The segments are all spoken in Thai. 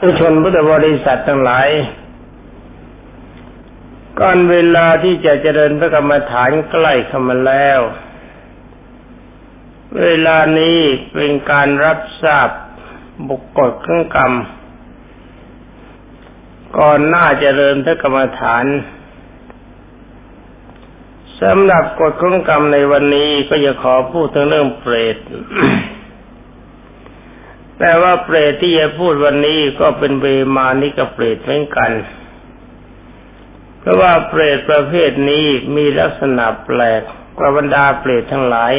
ทุกชนพุทธบริษัททั้งหลายก่อนเวลาที่จะเจริญพระกรรมฐานใกล้เข้ามาแล้ว เวลานี้เป็นการรับทราบบุกกฎเครื่องกรรม ก่อนหน้าเจริญพระกรรมฐานสำหรับกฎของกรรมในวันนี้ก็จะขอพูดถึงเรื่องเปรต แต่ว่าเปรตที่จะพูดวันนี้ก็เป็นเวมานิกเปรตเหมือนกัน เพราะว่าเปรตประเภทนี้มีลักษณะแปลกกว่าบรรดาเปรตทั้งหลาย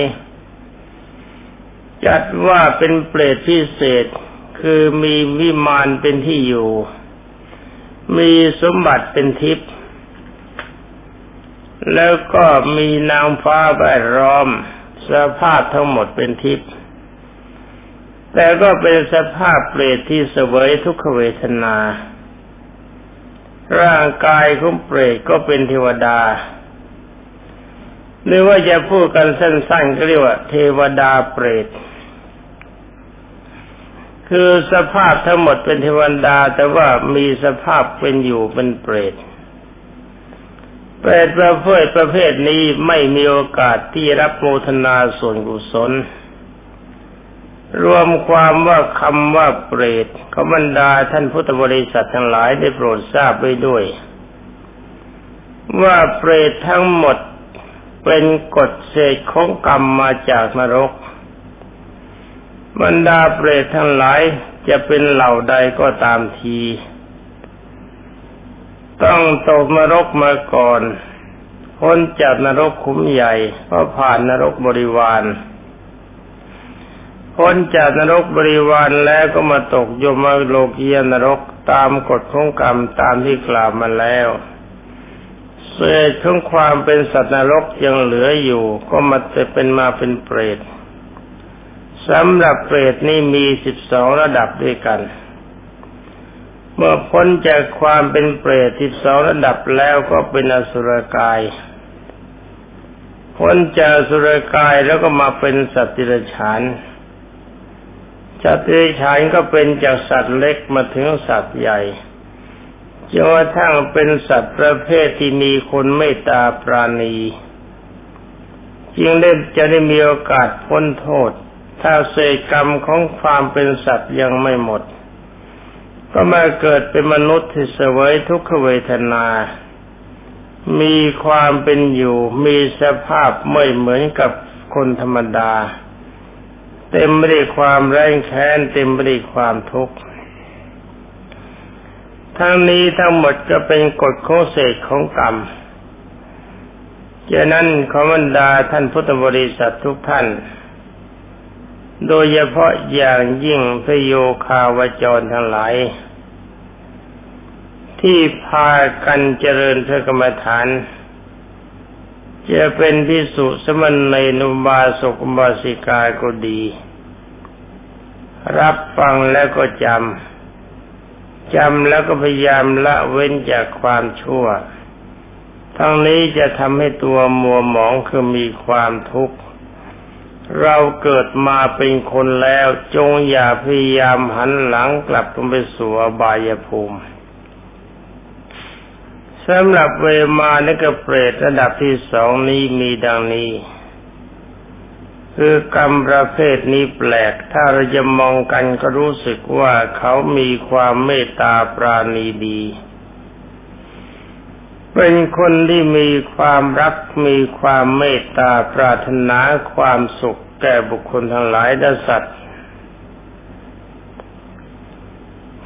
จัดว่าเป็นเปรตพิเศษคือมีวิมานเป็นที่อยู่ มีสมบัติเป็นทิพย์แล้วก็มีนางฟ้าแวดล้อมสภาพทั้งหมดเป็นทิพย์ แต่ก็เป็นสภาพเปรตที่เสวยทุกขเวทนา ร่างกายของเปรตก็เป็นเทวดา หรือว่าจะพูดกันสั้นๆก็เรียกว่า เทวดาเปรต คือสภาพทั้งหมดเป็นเทวดา แต่ว่ามีสภาพเป็นอยู่เป็นเปรตเปรตประเภทประเภทนี้ไม่มีโอกาสที่รับโมทนาส่วนกุศล รวมความว่าคำว่าเปรตขบรรดาท่านพุทธบริษัททั้งหลายได้โปรดทราบไว้ด้วย ว่าเปรตทั้งหมดเป็นกฎเศษของกรรมมาจากนรก บรรดาเปรตทั้งหลายจะเป็นเหล่าใดก็ตามที ต้องตกนรกมาก่อนพ้นจากนรกคุ้มใหญ่เพราะผ่านนรกบริวาร พ้นจากนรกบริวารแล้วก็มาตกยมโลกียนรกตามกฎของกรรมตามที่กล่าวมาแล้วเศษของความเป็นสัตว์นรกยังเหลืออยู่ ก็มาจะเป็นมาเป็นเปรตสำหรับเปรตนี่มีสิบสองระดับด้วยกัน เมื่อพ้นจากความเป็นเปรตที่สองระดับแล้วก็เป็นอสุรกาย พ้นจากอสุรกายแล้วก็มาเป็นสัตว์ติรฉาน สัตว์ติรฉานก็เป็นจากสัตว์เล็กมาถึงสัตว์ใหญ่จนกระทั่งเป็นสัตว์ประเภทที่มีคนไม่ตาปราณี จึงได้จะได้มีโอกาสพ้นโทษ ถ้าเศษกรรมของความเป็นสัตว์ยังไม่หมด ก็มาเกิดเป็นมนุษย์ที่เสวยทุกขเวทนา มีความเป็นอยู่ มีสภาพไม่เหมือนกับคนธรรมดา เต็มไปด้วยความแรงแค้นเต็มไปด้วยความทุกข์ทั้งนี้ทั้งหมดก็เป็นกฎของเศษของกรรมดังนั้นขอบรรดาท่านพุทธบริษัททุกท่าน โดยเฉพาะอย่างยิ่งพระโยคาวจรทั้งหลาย ที่พากันเจริญพระกรรมฐาน จะเป็นพิสุสมณในนุบาสกบาสิกาก็ดี รับฟังแล้วก็จำจำแล้วก็พยายามละเว้นจากความชั่ว ทั้งนี้จะทำให้ตัวมัวหมองคือมีความทุกข์ เราเกิดมาเป็นคนแล้วจงอย่าพยายามหันหลังกลับลงไปสู่อบายภูมิ สำหรับเวมานิกเปรตระดับที่สองนี้มีดังนี้ คือกรรมประเภทนี้แปลก ถ้าเราจะมองกันก็รู้สึกว่าเขามีความเมตตาปราณีดี เป็นคนที่มีความรักมีความเมตตาปรารถนาความสุขแก่บุคคลทั้งหลายและสัตว์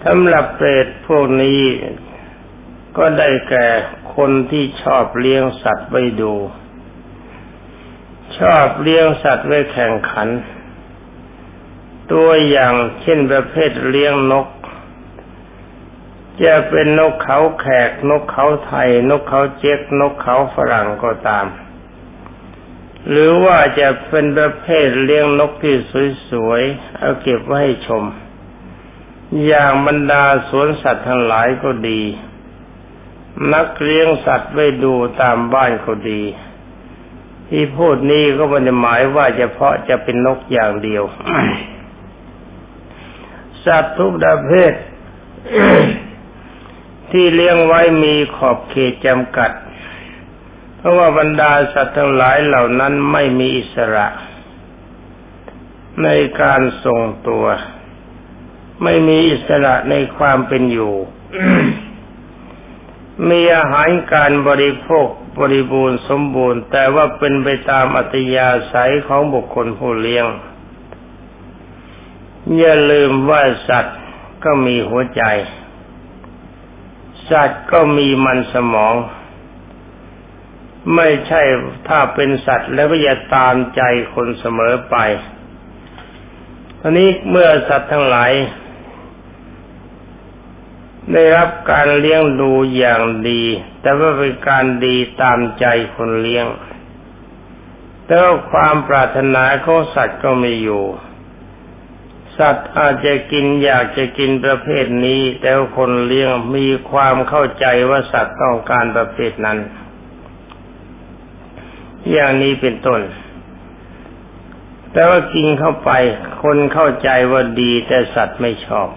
สำหรับเปรตพวกนี้ ก็ได้แก่คนที่ชอบเลี้ยงสัตว์ไว้ดู ชอบเลี้ยงสัตว์ไว้แข่งขัน ตัวอย่างเช่นประเภทเลี้ยงนก จะเป็นนกเขาแขกนกเขาไทย นกเขาเจ๊กนกเขาฝรั่งก็ตาม หรือว่าจะเป็นประเภทเลี้ยงนกที่สวยๆเอาเก็บไว้ให้ชม อย่างบรรดาสวนสัตว์ทั้งหลายก็ดี นักเลี้ยงสัตว์ไว้ดูตามบ้านก็ดี ที่พูดนี้ก็ม่ได้หมายว่าเฉพาะจะเป็นนกอย่างเดียว สัตว์ทุกประเภท ที่เลี้ยงไว้มีขอบเขตจำกัด เพราะว่าบรรดาสัตว์ทั้งหลายเหล่านั้นไม่มีอิสระ ในการทรงตัว ไม่มีอิสระในความเป็นอยู่ มีอาหารการบริโภคบริบูรณ์สมบูรณ์ แต่ว่าเป็นไปตามอัตยาศัยของบุคคลผู้เลี้ยง อย่าลืมว่าสัตว์ก็มีหัวใจ สัตว์ก็มีมันสมอง ไม่ใช่ถ้าเป็นสัตว์แล้วก็อย่าตามใจคนเสมอไปทีนี้เมื่อสัตว์ทั้งหลาย ได้รับการเลี้ยงดูอย่างดี แต่ว่าเป็นการดีตามใจคนเลี้ยง แต่ว่าความปรารถนาของสัตว์ก็ไม่อยู่ สัตว์อาจจะกินอยากจะกินประเภทนี้ แต่คนเลี้ยงมีความเข้าใจว่าสัตว์ต้องการประเภทนั้น อย่างนี้เป็นต้น แต่ว่ากินเข้าไป คนเข้าใจว่าดีแต่สัตว์ไม่ชอบ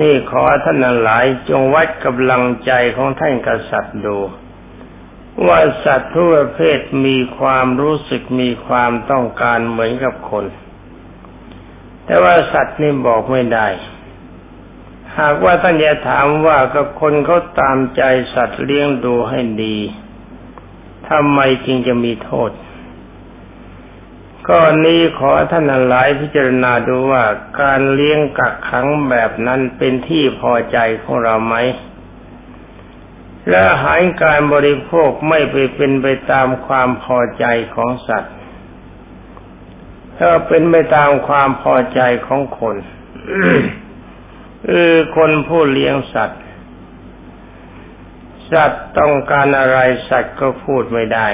นี่ขอท่านหลายจงวัดกำลังใจของท่านกษัตริย์ดู ว่าสัตว์ทุกประเภทมีความรู้สึกมีความต้องการเหมือนกับคน แต่ว่าสัตว์นี่บอกไม่ได้ หากว่าท่านจะถามว่าก็คนเขาตามใจสัตว์เลี้ยงดูให้ดีทำไมจึงจะมีโทษ ก็นี้ขอท่านหลายพิจารณาดูว่าการเลี้ยงกักขังแบบนั้นเป็นที่พอใจของเราไหม และหารการบริโภคไม่ไปเป็นไปตามความพอใจของสัตว์ ถ้าเป็นไปตามความพอใจของคนคือคนผู้เลี้ยงสัตว์ สัตว์ต้องการอะไรสัตว์ก็พูดไม่ได้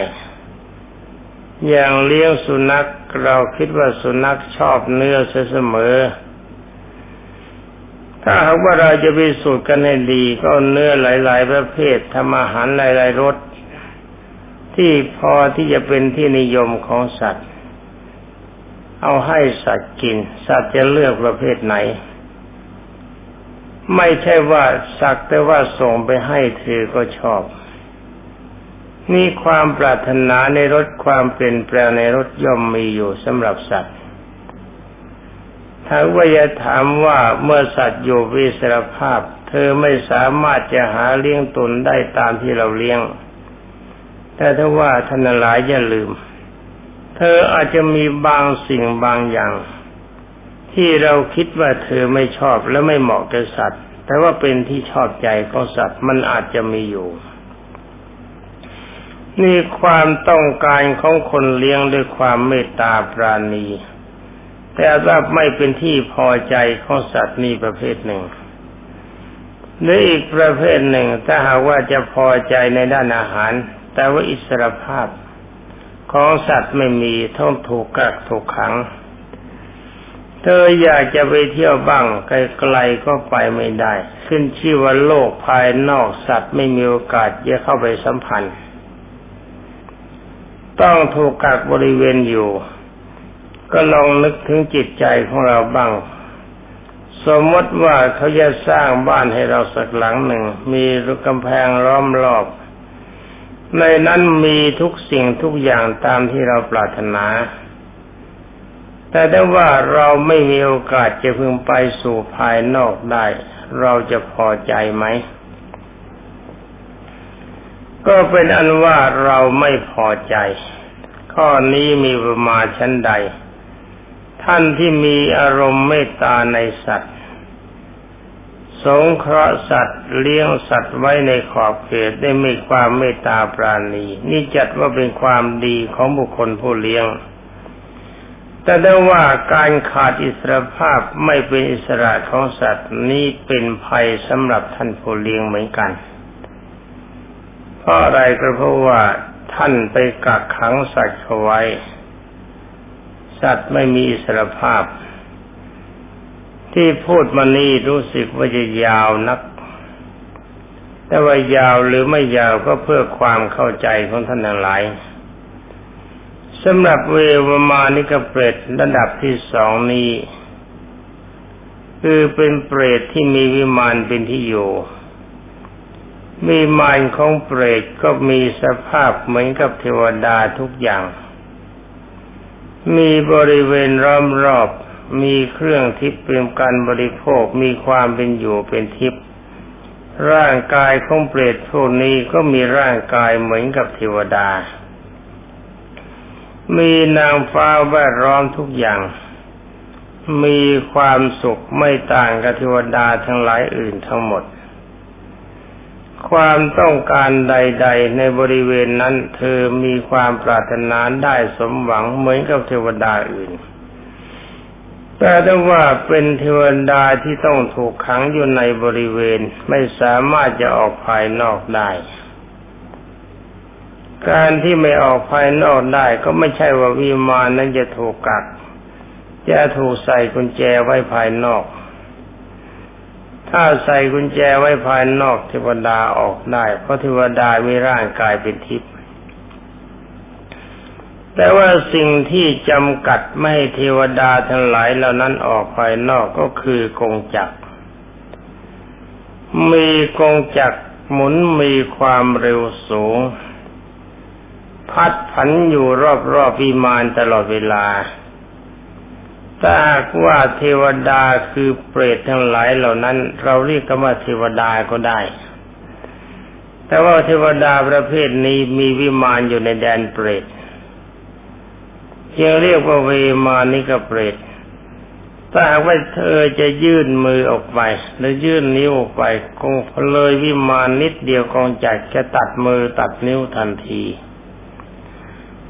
อย่างเลี้ยงสุนัขเราคิดว่าสุนัขชอบเนื้อเสมอ ถ้าหากว่าเราจะไปสูตรกันให้ดี ก็เนื้อหลาย ๆ ประเภททำอาหารหลาย ๆรสที่พอที่จะเป็นที่นิยมของสัตว์ เอาให้สัตว์กิน สัตว์จะเลือกประเภทไหน ไม่ใช่ว่าสักแต่ว่าส่งไปให้เธอก็ชอบ นี่ความปรารถนาในรถความเปลี่ยนแปลงในรถย่อมมีอยู่สำหรับสัตว์ถ้าว่าจะถามว่าเมื่อสัตว์อยู่วิสรภาพ เธอไม่สามารถจะหาเลี้ยงตนได้ตามที่เราเลี้ยง แต่ถ้าว่าท่านหลายอย่าลืม เธออาจจะมีบางสิ่งบางอย่าง ที่เราคิดว่าเธอไม่ชอบและไม่เหมาะกับสัตว์ แต่ว่าเป็นที่ชอบใจของสัตว์มันอาจจะมีอยู่ นี่ความต้องการของคนเลี้ยงด้วยความเมตตาปราณี แต่ว่าไม่เป็นที่พอใจของสัตว์นี่ประเภทหนึ่งหรืออีกประเภทหนึ่งถ้าหากว่าจะพอใจในด้านอาหาร แต่ว่าอิสรภาพของสัตว์ไม่มีต้องถูกกักถูกขัง เธออยากจะไปเที่ยวบ้างไกลๆก็ไปไม่ได้ ขึ้นชื่อว่าโลกภายนอกสัตว์ไม่มีโอกาสจะเข้าไปสัมพันธ์ ต้องถูกกักบริเวณอยู่ ก็ลองนึกถึงจิตใจของเราบ้าง สมมติว่าเขาจะสร้างบ้านให้เราสักหลังหนึ่ง มีรูกำแพงล้อมรอบ ในนั้นมีทุกสิ่งทุกอย่างตามที่เราปรารถนา แต่ถ้าว่าเราไม่มีโอกาสจะพึงไปสู่ภายนอกได้ เราจะพอใจไหม ก็เป็นอันว่าเราไม่พอใจ ข้อนี้มีประมาชั้นใด ท่านที่มีอารมณ์เมตตาในสัตว์ สงเคราะห์สัตว์เลี้ยงสัตว์ไว้ในขอบเขตได้มีความเมตตาปราณี นี่จัดว่าเป็นความดีของบุคคลผู้เลี้ยง แต่ได้ว่าการขาดอิสรภาพไม่เป็นอิสระของสัตว์นี้เป็นภัยสำหรับท่านผู้เลี้ยงเหมือนกัน เพราะอะไรก็เพราะว่าท่านไปกักขังสัตว์เขาไว้ สัตว์ไม่มีอิสรภาพ ที่พูดมานี้รู้สึกว่าจะยาวนัก แต่ว่ายาวหรือไม่ยาวก็เพื่อความเข้าใจของท่านทั้งหลายสำหรับเววมานิกเปรตระดับที่สองนี้ คือเป็นเปรตที่มีวิมานเป็นที่อยู่ วิมานของเปรตก็มีสภาพเหมือนกับเทวดาทุกอย่าง มีบริเวณล้อมรอบมีเครื่องทิพย์เป็นการบริโภคมีความเป็นอยู่เป็นทิพย์ร่างกายของเปรตพวกนี้ก็มีร่างกายเหมือนกับเทวดา มีนางฟ้าแวดล้อมทุกอย่าง มีความสุขไม่ต่างกับเทวดาทั้งหลายอื่นทั้งหมด ความต้องการใด ๆ ในบริเวณนั้น เธอมีความปรารถนาได้สมหวังเหมือนกับเทวดาอื่น แต่ถ้ว่าเป็นเทวดาที่ต้องถูกขังอยู่ในบริเวณไม่สามารถจะออกภายนอกได้ การที่ไม่ออกภายนอกได้ก็ไม่ใช่ว่าวิมานนั้นจะถูกกักจะถูกใส่กุญแจไว้ภายนอก ถ้าใส่กุญแจไว้ภายนอกเทวดาออกได้ เพราะเทวดามีร่างกายเป็นทิพย์แต่ว่าสิ่งที่จำกัดไม่ให้เทวดาทั้งหลายเหล่านั้นออกภายนอกก็คือกงจักร มีกงจักรหมุนมีความเร็วสูง พัดผันอยู่รอบๆวิมานตลอดเวลา ถ้าหากว่าเทวดาคือเปรตทั้งหลายเหล่านั้น เราเรียกกันว่าเทวดาก็ได้ แต่ว่าเทวดาประเภทนี้มีวิมานอยู่ในแดนเปรตยังเรียกว่าเวมานิกเปรตถ้าหากว่าเธอจะยื่นมือออกไปหรือยื่นนิ้วออกไปคงเลยวิมานนิดเดียวกองจักจะตัดมือตัดนิ้วทันที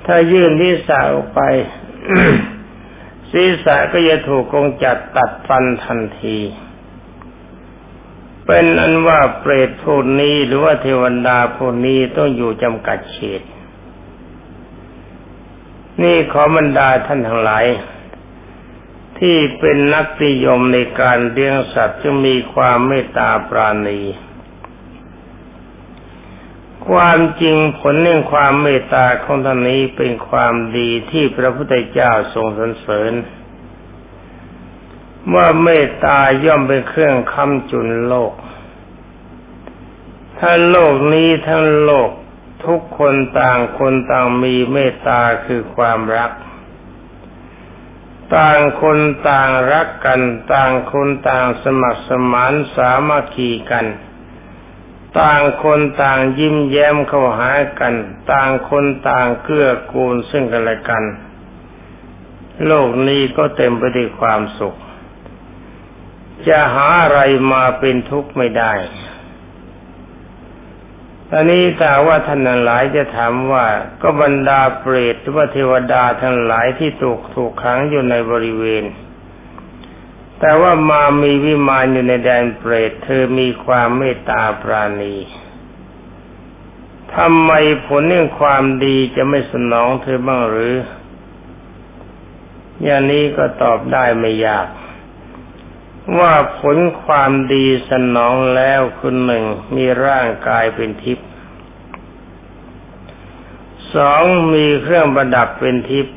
ถ้ายื่นที่สาออกไป ศีรษะก็จะถูกกงจัดตัดฟันทันที เป็นอันว่าเปรตพวกนี้หรือว่าเทวดาพวกนี้ต้องอยู่จำกัดเขตนี่ขอบรรดาท่านทั้งหลาย ที่เป็นนักนิยมในการเลี้ยงสัตว์จึงมีความเมตตาปราณี ความจริงผลเรื่องความเมตตาของท่านนี้เป็นความดีที่พระพุทธเจ้าทรงสรรเสริญว่าเมตตาย่อมเป็นเครื่องค้ำจุนโลก ถ้าโลกนี้ทั้งโลกทุกคนต่างคนต่างมีเมตตาคือความรัก ต่างคนต่างรักกัน ต่างคนต่างสมัครสมานสามัคคีกัน ต่างคนต่างยิ้มแย้มเข้าหากัน ต่างคนต่างเกื้อกูลซึ่งกันและกัน โลกนี้ก็เต็มไปด้วยความสุข จะหาอะไรมาเป็นทุกข์ไม่ได้ตอนนี้แต่ว่าท่านนั้นหลายจะถามว่าก็บรรดาเปรตหรือว่าเทวดาทั้งหลายที่ถูกถูกขังอยู่ในบริเวณ แต่ว่ามามีวิมานอยู่ในแดนเปรต เธอมีความเมตตาปราณีทำไมผลเรื่องความดีจะไม่สนองเธอบ้างหรือ อย่างนี้ก็ตอบได้ไม่ยาก ว่าผลความดีสนองแล้วคุณหนึ่งมีร่างกายเป็นทิพย์สองมีเครื่องประดับเป็นทิพย์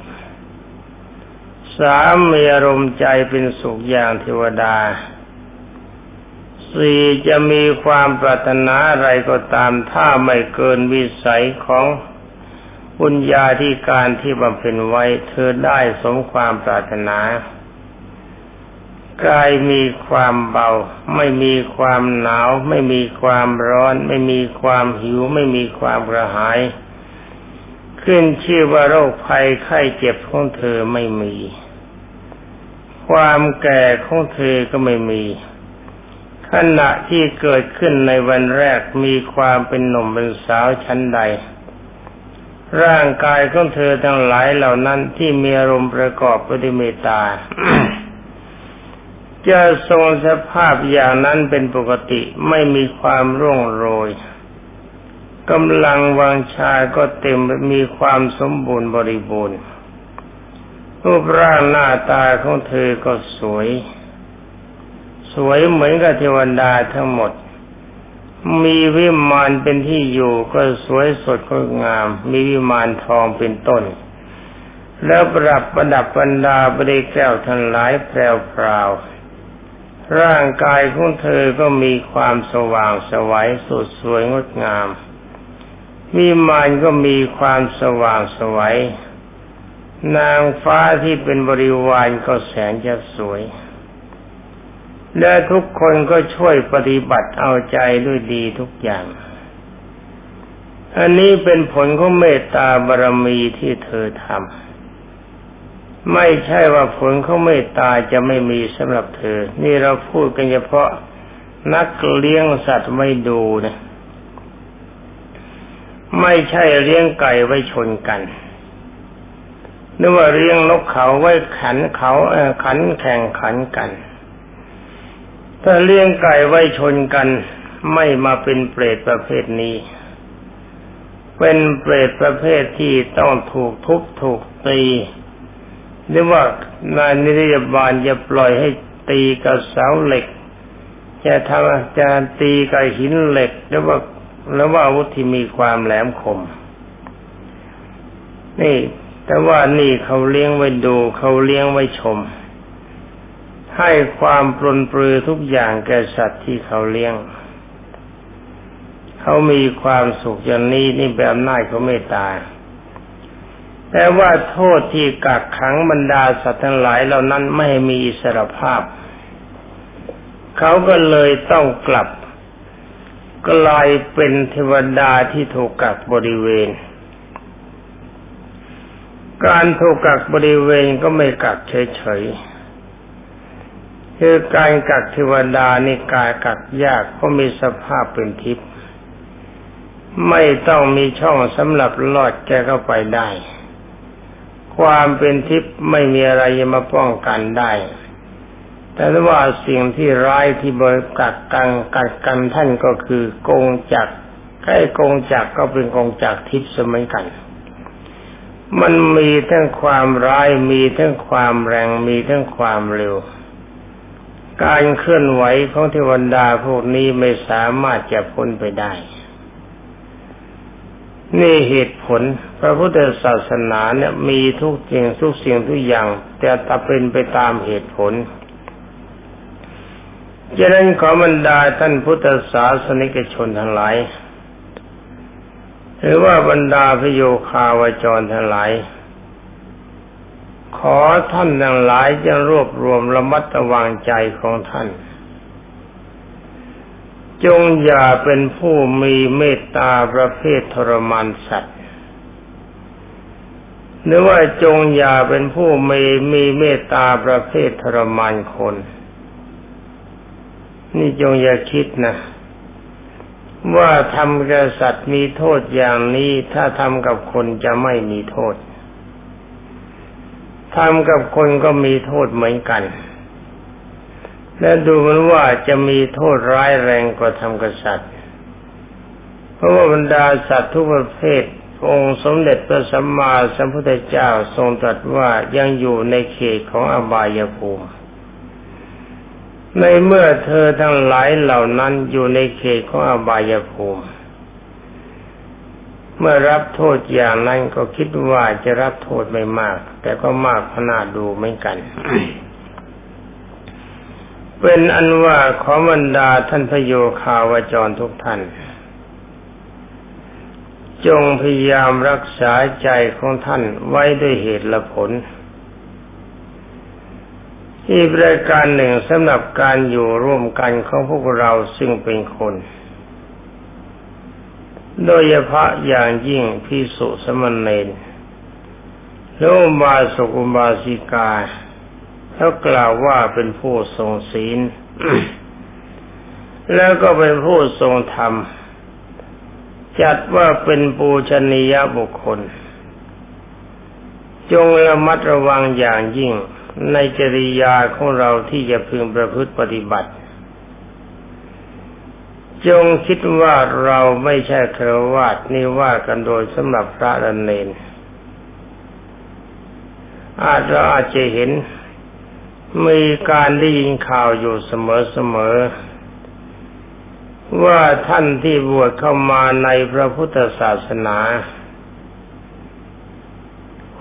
สามมีอารมณ์ใจเป็นสุขอย่างเทวดาสี่จะมีความปรารถนาอะไรก็ตามถ้าไม่เกินวิสัยของบุญญาธิการที่บำเพ็ญไว้เธอได้สมความปรารถนากายมีความเบา ไม่มีความหนาว ไม่มีความร้อน ไม่มีความหิว ไม่มีความกระหาย ขึ้นชื่อว่าโรคภัยไข้เจ็บของเธอไม่มี ความแก่ของเธอก็ไม่มี ขณะที่เกิดขึ้นในวันแรกมีความเป็นหนุ่มเป็นสาวชั้นใด ร่างกายของเธอทั้งหลายเหล่านั้นที่มีอารมณ์ประกอบปด้วยเมตตาจะทรงสภาพอย่างนั้นเป็นปกติไม่มีความร่วงโรยกำลังวังชาก็เต็มมีความสมบูรณ์บริบูรณ์ รูปร่างหน้าตาของเธอก็สวย สวยเหมือนกับเทวดาทั้งหมด มีวิมานเป็นที่อยู่ก็สวยสดงดงาม มีวิมานทองเป็นต้น แล้วประดับประดับบรรดาบริแก้วทั้งหลายแพรวพราวร่างกายของเธอก็มีความสว่างสวัยสดสวยงดงามวิมานก็มีความสว่างสวัย นางฟ้าที่เป็นบริวารก็แสนจะสวย และทุกคนก็ช่วยปฏิบัติเอาใจด้วยดีทุกอย่าง อันนี้เป็นผลของเมตตาบารมีที่เธอทำไม่ใช่ว่าผลของเมตตาจะไม่มีสำหรับเธอ นี่เราพูดกันเฉพาะนักเลี้ยงสัตว์ไม่ดูนะ ไม่ใช่เลี้ยงไก่ไว้ชนกัน นึกว่าเลี้ยงนกเขาไว้ขันเขาขันแข่งขันกัน ถ้าเลี้ยงไก่ไว้ชนกันไม่มาเป็นเปรตประเภทนี้ เป็นเปรตประเภทที่ต้องถูกทุบถูกตีหรือว่านายนิรบาลจะปล่อยให้ตีกับเสาเหล็ก จะทำจะตีกับหินเหล็กหรือว่าแล้วว่าอาวุธที่มีความแหลมคม นี่ แต่ว่านี่เขาเลี้ยงไว้ดูเขาเลี้ยงไว้ชม ให้ความปลนปลือทุกอย่างแก่สัตว์ที่เขาเลี้ยง เขามีความสุขอย่างนี้นี่แบบน่ายเขาไม่ตายแต่ว่าโทษที่กักขังบรรดาสัตว์ทั้งหลายเหล่านั้นไม่มีอิสรภาพ เขาก็เลยต้องกลับกลายเป็นเทวดาที่ถูกกักบริเวณ การถูกกักบริเวณก็ไม่กักเฉยๆคือการกักเทวดานี่กายกักยากเพราะมีสภาพเป็นทิพย์ไม่ต้องมีช่องสำหรับลอดแกเข้าไปได้ ความเป็นทิพย์ไม่มีอะไรมาป้องกันได้ แต่ว่าสิ่งที่ร้ายที่บริกักกันกักกันท่านก็คือกงจักใกล้กงจักก็เป็นกงจักทิพย์เสมอกัน มันมีทั้งความร้ายมีทั้งความแรงมีทั้งความเร็ว การเคลื่อนไหวของเทวดาพวกนี้ไม่สามารถจะพ้นไปได้ นี่เหตุผลพระพุทธศาสนาเนี่ยมีทุกสิ่งทุกสิ่งทุกอย่าง แต่ตาเป็นไปตามเหตุผลฉะนั้นขอบรรดาท่านพุทธศาสนิกชนทั้งหลาย หรือว่าบรรดาพโยคาวจรทั้งหลาย ขอท่านทั้งหลายจะรวบรวมระมัดระวังใจของท่าน จงอย่าเป็นผู้มีเมตตาประเภททรมานสัตว์หรือว่าจงอย่าเป็นผู้มีมีเมตตาประเภททรมานคน นี่จงอย่าคิดนะ ว่าทำกับสัตว์มีโทษอย่างนี้ถ้าทำกับคนจะไม่มีโทษทำกับคนก็มีโทษเหมือนกัน และดูเหมือนว่าจะมีโทษร้ายแรงกว่าทำกับสัตว์เพราะว่าบรรดาสัตว์ทุกประเภทองค์สมเด็จพระสัมมาสัมพุทธเจ้าทรงตรัสว่ายังอยู่ในเขตของอบายภูมิ ในเมื่อเธอทั้งหลายเหล่านั้นอยู่ในเขตของอบายภูมิ เมื่อรับโทษอย่างนั้นก็คิดว่าจะรับโทษไม่มาก แต่ก็มากพนาดูเหมือนกัน เป็นอันว่าขอบรรดาท่านพโยคาวจรทุกท่าน จงพยายามรักษาใจของท่านไว้ด้วยเหตุและผล อีกรายการหนึ่งสำหรับการอยู่ร่วมกันของพวกเราซึ่งเป็นคน โดยเฉพาะอย่างยิ่งพิสุสมณเณรแลวบาสุกุบาสิกาเขากล่าวว่าเป็นผู้ทรงศีล แล้วก็เป็นผู้ทรงธรรม จัดว่าเป็นปูชนียบุคคล จงระมัดระวังอย่างยิ่ง ในจริยาของเราที่จะพึงประพฤติปฏิบัติ จงคิดว่าเราไม่ใช่ครวาสนี่ว่ากันโดยสำหรับพระดันเนนอาจเราอาจจะเห็นมีการได้ยินข่าวอยู่เสมอๆว่าท่านที่บวชเข้ามาในพระพุทธศาสนา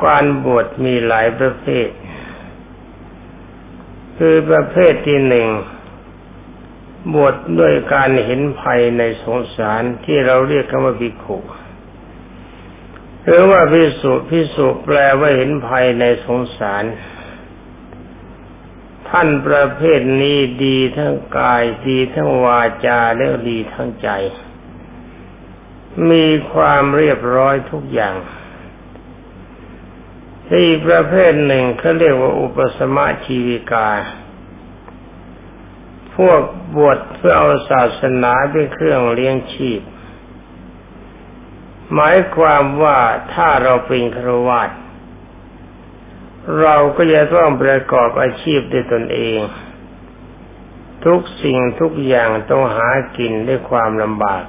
การบวชมีหลายประเภท คือประเภทที่หนึ่งบวชดด้วยการเห็นภัยในสงสารที่เราเรียกกันว่าบิขุหรือว่าพิสุพิสุแปลว่าเห็นภัยในสงสาร ท่านประเภทนี้ดีทั้งกายดีทั้งวาจาและดีทั้งใจ มีความเรียบร้อยทุกอย่าง อีกประเภทหนึ่งเขาเรียกว่าอุปสมะชีวิกา พวกบวชเพื่อเอาศาสนาเป็นเครื่องเลี้ยงชีพ หมายความว่าถ้าเราเป็นครวาตเราก็จะต้องประกอบอาชีพด้วยตนเอง ทุกสิ่งทุกอย่างต้องหากินด้วยความลำบาก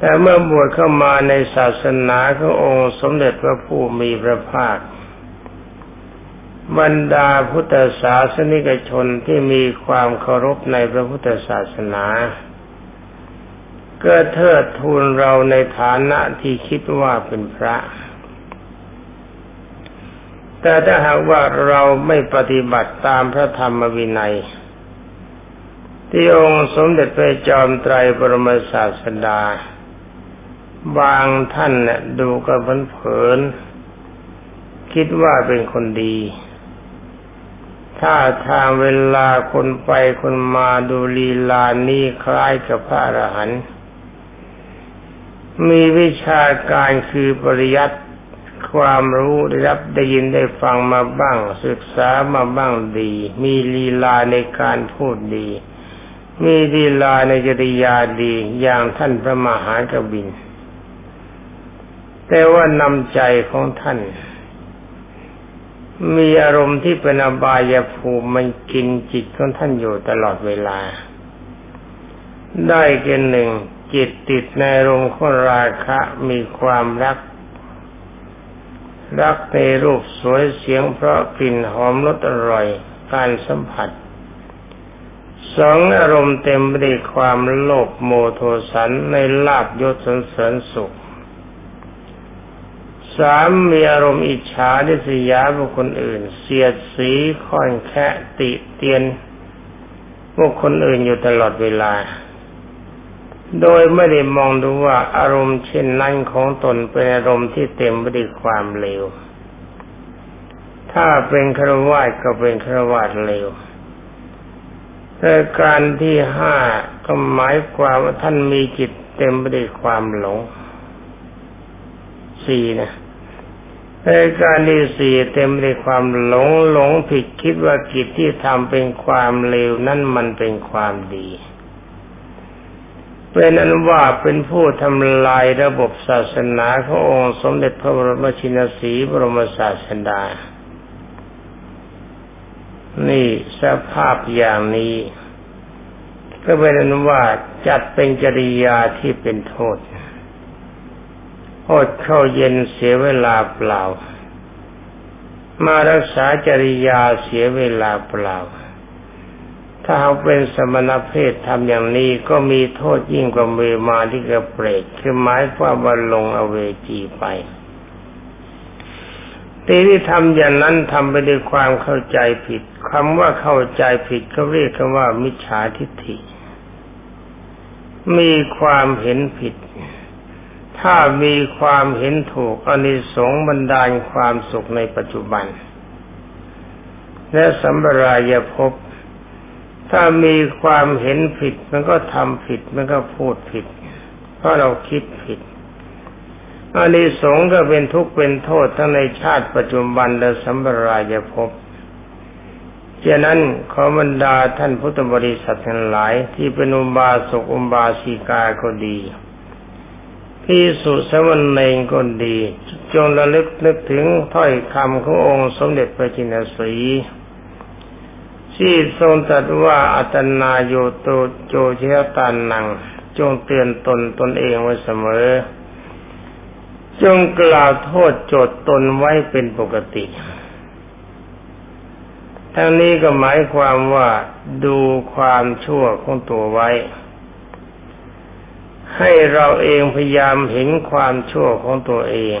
แต่เมื่อบวชเข้ามาในศาสนาขององค์สมเด็จพระผู้มีพระภาค บรรดาพุทธศาสนิกชนที่มีความเคารพในพระพุทธศาสนาก็เทิดทูนเราในฐานะที่คิดว่าเป็นพระ แต่ถ้าหากว่าเราไม่ปฏิบัติตามพระธรรมวินัย ที่องค์สมเด็จพระจอมไตรบรมศาสดา บางท่านเนี่ยดูกับเผินๆคิดว่าเป็นคนดี ถ้าทางเวลาคนไปคนมาดูลีลานี้คล้ายกับพระอรหันต์มีวิชาการคือปริยัติความรู้ได้รับได้ยินได้ฟังมาบ้าง ศึกษามาบ้างดี มีลีลาในการพูดดี มีลีลาในจริยาดีอย่างท่านพระมหากบิน แต่ว่านำใจของท่าน มีอารมณ์ที่เป็นอบายภูมิมันกินจิตของท่านอยู่ตลอดเวลา ได้เกณฑ์หนึ่งจิตติดในอารมณ์ของราคะมีความรัก รักในรูปสวยเสียงเพราะกลิ่นหอมรสอร่อยการสัมผัสสองอารมณ์เต็มไปด้วยความโลภโมโทสันในลาบยศสนเสริญสุข สามมีอารมณ์อิจฉาดิสยาบุคคลอื่น เสียดสีค่อนแค่ติเตียนบุคคลอื่นอยู่ตลอดเวลา โดยไม่ได้มองดูว่าอารมณ์เช่นนั้นของตนเป็นอารมณ์ที่เต็มไปด้วยความเลว ถ้าเป็นครวาสก็เป็นครวาสเลวแต่การที่ห้าก็หมายความว่าท่านมีจิตเต็มไปด้วยความหลงสี่นะ รายการที่สี่เต็มด้วยความหลงหลงผิดคิดว่ากิจที่ทำเป็นความเลวนั่นมันเป็นความดีเป็นอันว่าเป็นผู้ทำลายระบบศาสนาขององค์สมเด็จพระบรมชินสีบรมศาสดา นี่สภาพอย่างนี้ ก็เป็นอันว่าจัดเป็นจริยาที่เป็นโทษ อดเข้าเย็นเสียเวลาเปล่า มารักษาจริยาเสียเวลาเปล่า ถ้าเขาเป็นสมณเพศทำอย่างนี้ก็มีโทษยิ่งกว่าเมมาที่กระเปรตคือหมายความว่าลงอเวจีไปตีที่ทำอย่างนั้นทำไปด้วยความเข้าใจผิดคำว่าเข้าใจผิดเขาเรียกกันว่ามิจฉาทิฏฐิ มีความเห็นผิด ถ้ามีความเห็นถูกอนิสงส์บรรดาลความสุขในปัจจุบัน และสัมปรายภพถ้ามีความเห็นผิดมันก็ทำผิดมันก็พูดผิด เพราะเราคิดผิดอานิสงส์ก็เป็นทุกข์เป็นโทษทั้งในชาติปัจจุบันและสัมปรายภพฉะนั้นขอบรรดาท่านพุทธบริษัททั้งหลายที่เป็นอุบาสกอุบาสิกาก็ดี พิสุสวรรณเองก็ดี จงระลึกนึกถึงถ้อยคำขององค์สมเด็จพระจินสีที่ทรงตรัสว่าอัตนาโยโตโจเชตานัง จงเตือนตนตนเองไว้เสมอ จงกล่าวโทษโจทตนไว้เป็นปกติ ทั้งนี้ก็หมายความว่าดูความชั่วของตัวไว้ ให้เราเองพยายามเห็นความชั่วของตัวเอง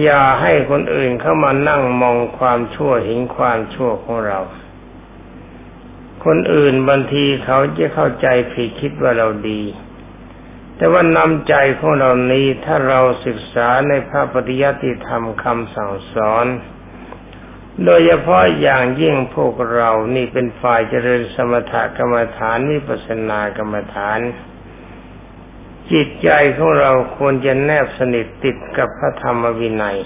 อย่าให้คนอื่นเข้ามานั่งมองความชั่วเห็นความชั่วของเรา คนอื่นบางทีเขาจะเข้าใจผิดคิดว่าเราดี แต่ว่านำใจของเรานี้ถ้าเราศึกษาในพระปฏิยัติธรรมคำสั่งสอนโดยเฉพาะอย่างยิ่งพวกเรานี่เป็นฝ่ายเจริญสมถกรรมฐานวิปัสสนากรรมฐาน จิตใจของเราควรจะแนบสนิทติดกับพระธรรมวินัย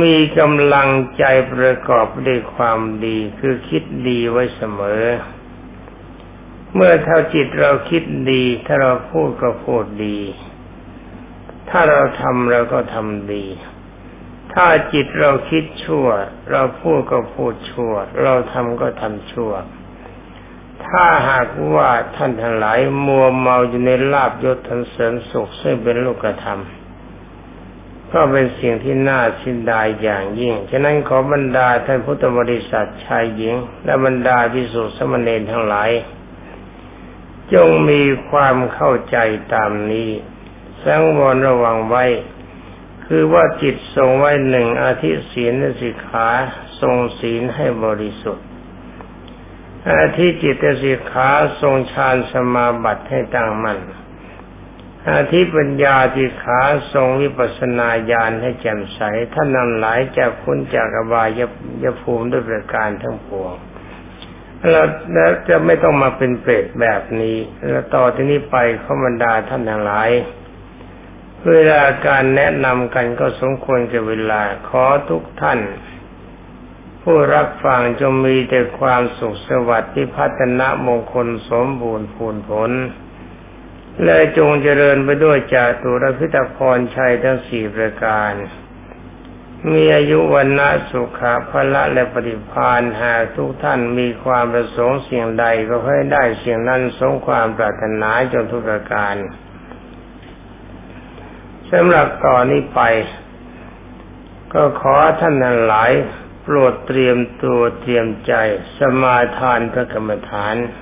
มีกำลังใจประกอบด้วยความดีคือคิดดีไว้เสมอ เมื่อเท่าจิตเราคิดดี ถ้าเราพูดก็พูดดี ถ้าเราทำเราก็ทำดี ถ้าจิตเราคิดชั่ว เราพูดก็พูดชั่ว เราทำก็ทำชั่ว ถ้าหากว่าท่านทั้งหลายมัวเมาอยู่ในลาบยศทันเสริญสุขซึ่งเป็นลูกธรรมก็เป็นสิ่งที่น่าสินดายอย่างยิ่ง ฉะนั้นขอบรรดาท่านพุทธบริษัทชายหญิง และบรรดาพิสุสมณีทั้งหลาย จงมีความเข้าใจตามนี้ สังวรระวังไว้ คือว่าจิตทรงไว้หนึ่งอาทิศีลสิกขาทรงศีลให้บริสุทธิ์ ทิจิตสิกขาทรงฌานสมาบัติให้ตั้งมั่นอาทิปัญญาที่ขาทรงวิปัสนาญาณให้แจ่มใสท่านนำหลายจากคุณจากอบายยภูมิด้วยประการทั้งปวงเราจะไม่ต้องมาเป็นเปรตแบบนี้ แล้วต่อที่นี้ไปขบรรดาท่านทั้งหลาย เวลาการแนะนำกันก็สมควรกับเวลาขอทุกท่าน ผู้รับฟังจงมีแต่ความสุขสวัสดิ์ที่พัฒนามงคลสมบูรณ์พูนผล และจงเจริญไปด้วยจาตุรพิตพรชัยทั้งสี่ประการ มีอายุวันนาสุขะพละและปฏิพานหากทุกท่านมีความประสงค์สิ่งใดก็ให้ได้สิ่งนั้นสงความปรารถนาจนทุกประการสำหรับต่อนนี้ไป ก็ขอท่านนั้นหลาย โปรดเตรียมตัวเตรียมใจสมาทานพระกรรมฐานาน